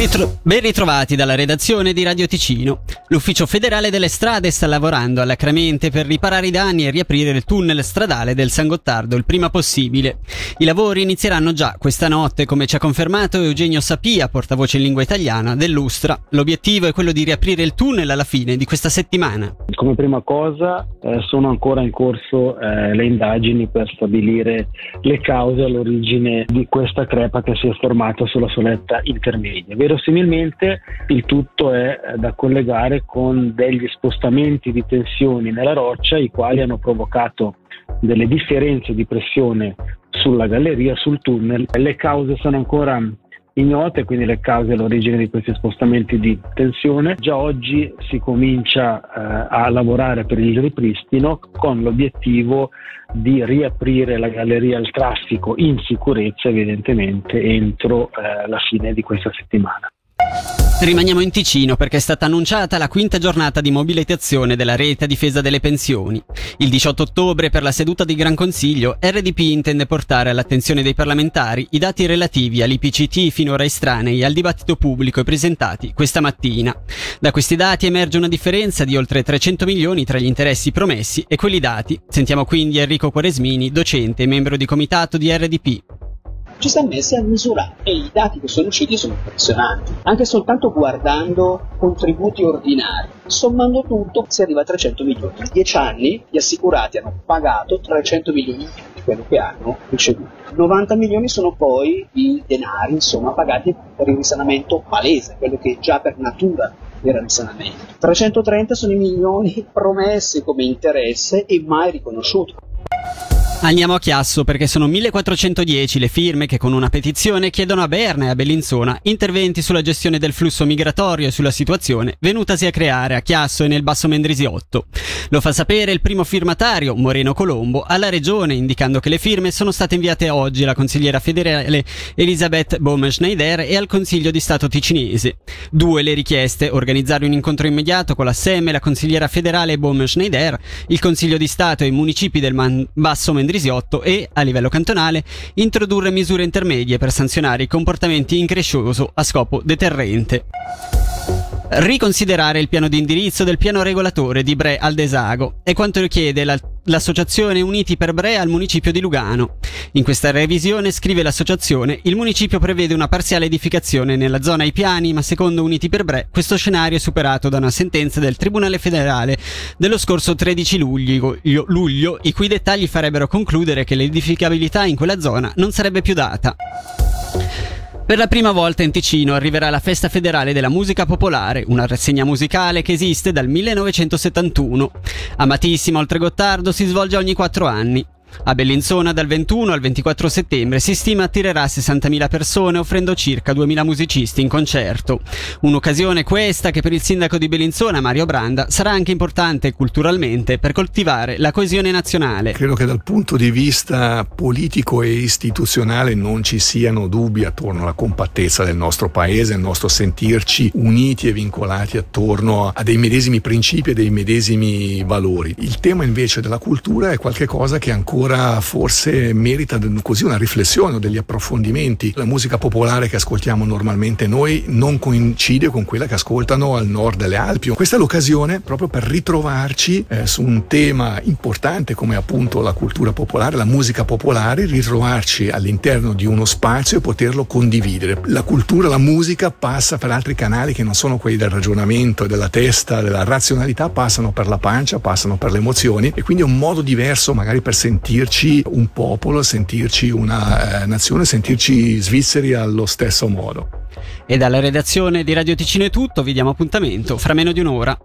Ritro- ben ritrovati dalla redazione di Radio Ticino. L'Ufficio federale delle strade sta lavorando alacremente per riparare i danni e riaprire il tunnel stradale del San Gottardo il prima possibile. I lavori inizieranno già questa notte, come ci ha confermato Eugenio Sapia, portavoce in lingua italiana dell'Ustra. L'obiettivo è quello di riaprire il tunnel alla fine di questa settimana. Come prima cosa eh, sono ancora in corso eh, le indagini per stabilire le cause all'origine di questa crepa che si è formata sulla soletta intermedia verosimilmente il tutto è da collegare con degli spostamenti di tensioni nella roccia i quali hanno provocato delle differenze di pressione sulla galleria, sul tunnel. Le cause sono ancora ignote, quindi le cause e l'origine di questi spostamenti di tensione. Già oggi si comincia eh, a lavorare per il ripristino con l'obiettivo di riaprire la galleria al traffico in sicurezza evidentemente entro eh, la fine di questa settimana. Rimaniamo in Ticino perché è stata annunciata la quinta giornata di mobilitazione della rete a difesa delle pensioni. Il 18 ottobre, per la seduta di Gran Consiglio, RDP intende portare all'attenzione dei parlamentari i dati relativi all'IPCT finora estranei al dibattito pubblico e presentati questa mattina. Da questi dati emerge una differenza di oltre 300 milioni tra gli interessi promessi e quelli dati. Sentiamo quindi Enrico Quaresmini, docente e membro di comitato di RDP ci siamo messi a misurare e i dati che sono usciti sono impressionanti. Anche soltanto guardando contributi ordinari, sommando tutto si arriva a 300 milioni. In 10 anni gli assicurati hanno pagato 300 milioni in più di quello che hanno ricevuto. 90 milioni sono poi i denari, insomma, pagati per il risanamento palese, quello che già per natura era risanamento. 330 sono i milioni promessi come interesse e mai riconosciuti. Andiamo a Chiasso perché sono 1410 le firme che con una petizione chiedono a Berna e a Bellinzona interventi sulla gestione del flusso migratorio e sulla situazione venutasi a creare a Chiasso e nel Basso Mendrisiotto. Lo fa sapere il primo firmatario, Moreno Colombo, alla regione indicando che le firme sono state inviate oggi alla consigliera federale Elisabeth Baum-Schneider e al Consiglio di Stato ticinese. Due le richieste, organizzare un incontro immediato con la SEM e la consigliera federale Baum-Schneider, il Consiglio di Stato e i municipi del Man- Basso Mendrisiotto Mendrisiotto e, a livello cantonale, introdurre misure intermedie per sanzionare i comportamenti increscioso a scopo deterrente. Riconsiderare il piano di indirizzo del piano regolatore di Bre al Desago. È quanto richiede la, l'associazione Uniti per Bre al municipio di Lugano. In questa revisione, scrive l'associazione, il municipio prevede una parziale edificazione nella zona ai piani, ma secondo Uniti per Bre questo scenario è superato da una sentenza del Tribunale federale dello scorso 13 luglio, luglio i cui dettagli farebbero concludere che l'edificabilità in quella zona non sarebbe più data. Per la prima volta in Ticino arriverà la Festa Federale della Musica Popolare, una rassegna musicale che esiste dal 1971. Amatissima oltre Gottardo si svolge ogni quattro anni. A Bellinzona dal 21 al 24 settembre si stima attirerà 60.000 persone offrendo circa 2.000 musicisti in concerto. Un'occasione questa che per il sindaco di Bellinzona, Mario Branda, sarà anche importante culturalmente per coltivare la coesione nazionale. Credo che dal punto di vista politico e istituzionale non ci siano dubbi attorno alla compattezza del nostro paese, al nostro sentirci uniti e vincolati attorno a dei medesimi principi e dei medesimi valori. Il tema invece della cultura è qualcosa che ancora ancora forse merita così una riflessione o degli approfondimenti. La musica popolare che ascoltiamo normalmente noi non coincide con quella che ascoltano al nord delle Alpi. Questa è l'occasione proprio per ritrovarci eh, su un tema importante come appunto la cultura popolare, la musica popolare, ritrovarci all'interno di uno spazio e poterlo condividere. La cultura, la musica passa per altri canali che non sono quelli del ragionamento, della testa, della razionalità, passano per la pancia, passano per le emozioni e quindi è un modo diverso magari per sentire sentirci un popolo, sentirci una eh, nazione, sentirci svizzeri allo stesso modo. E dalla redazione di Radio Ticino è tutto, vi diamo appuntamento fra meno di un'ora.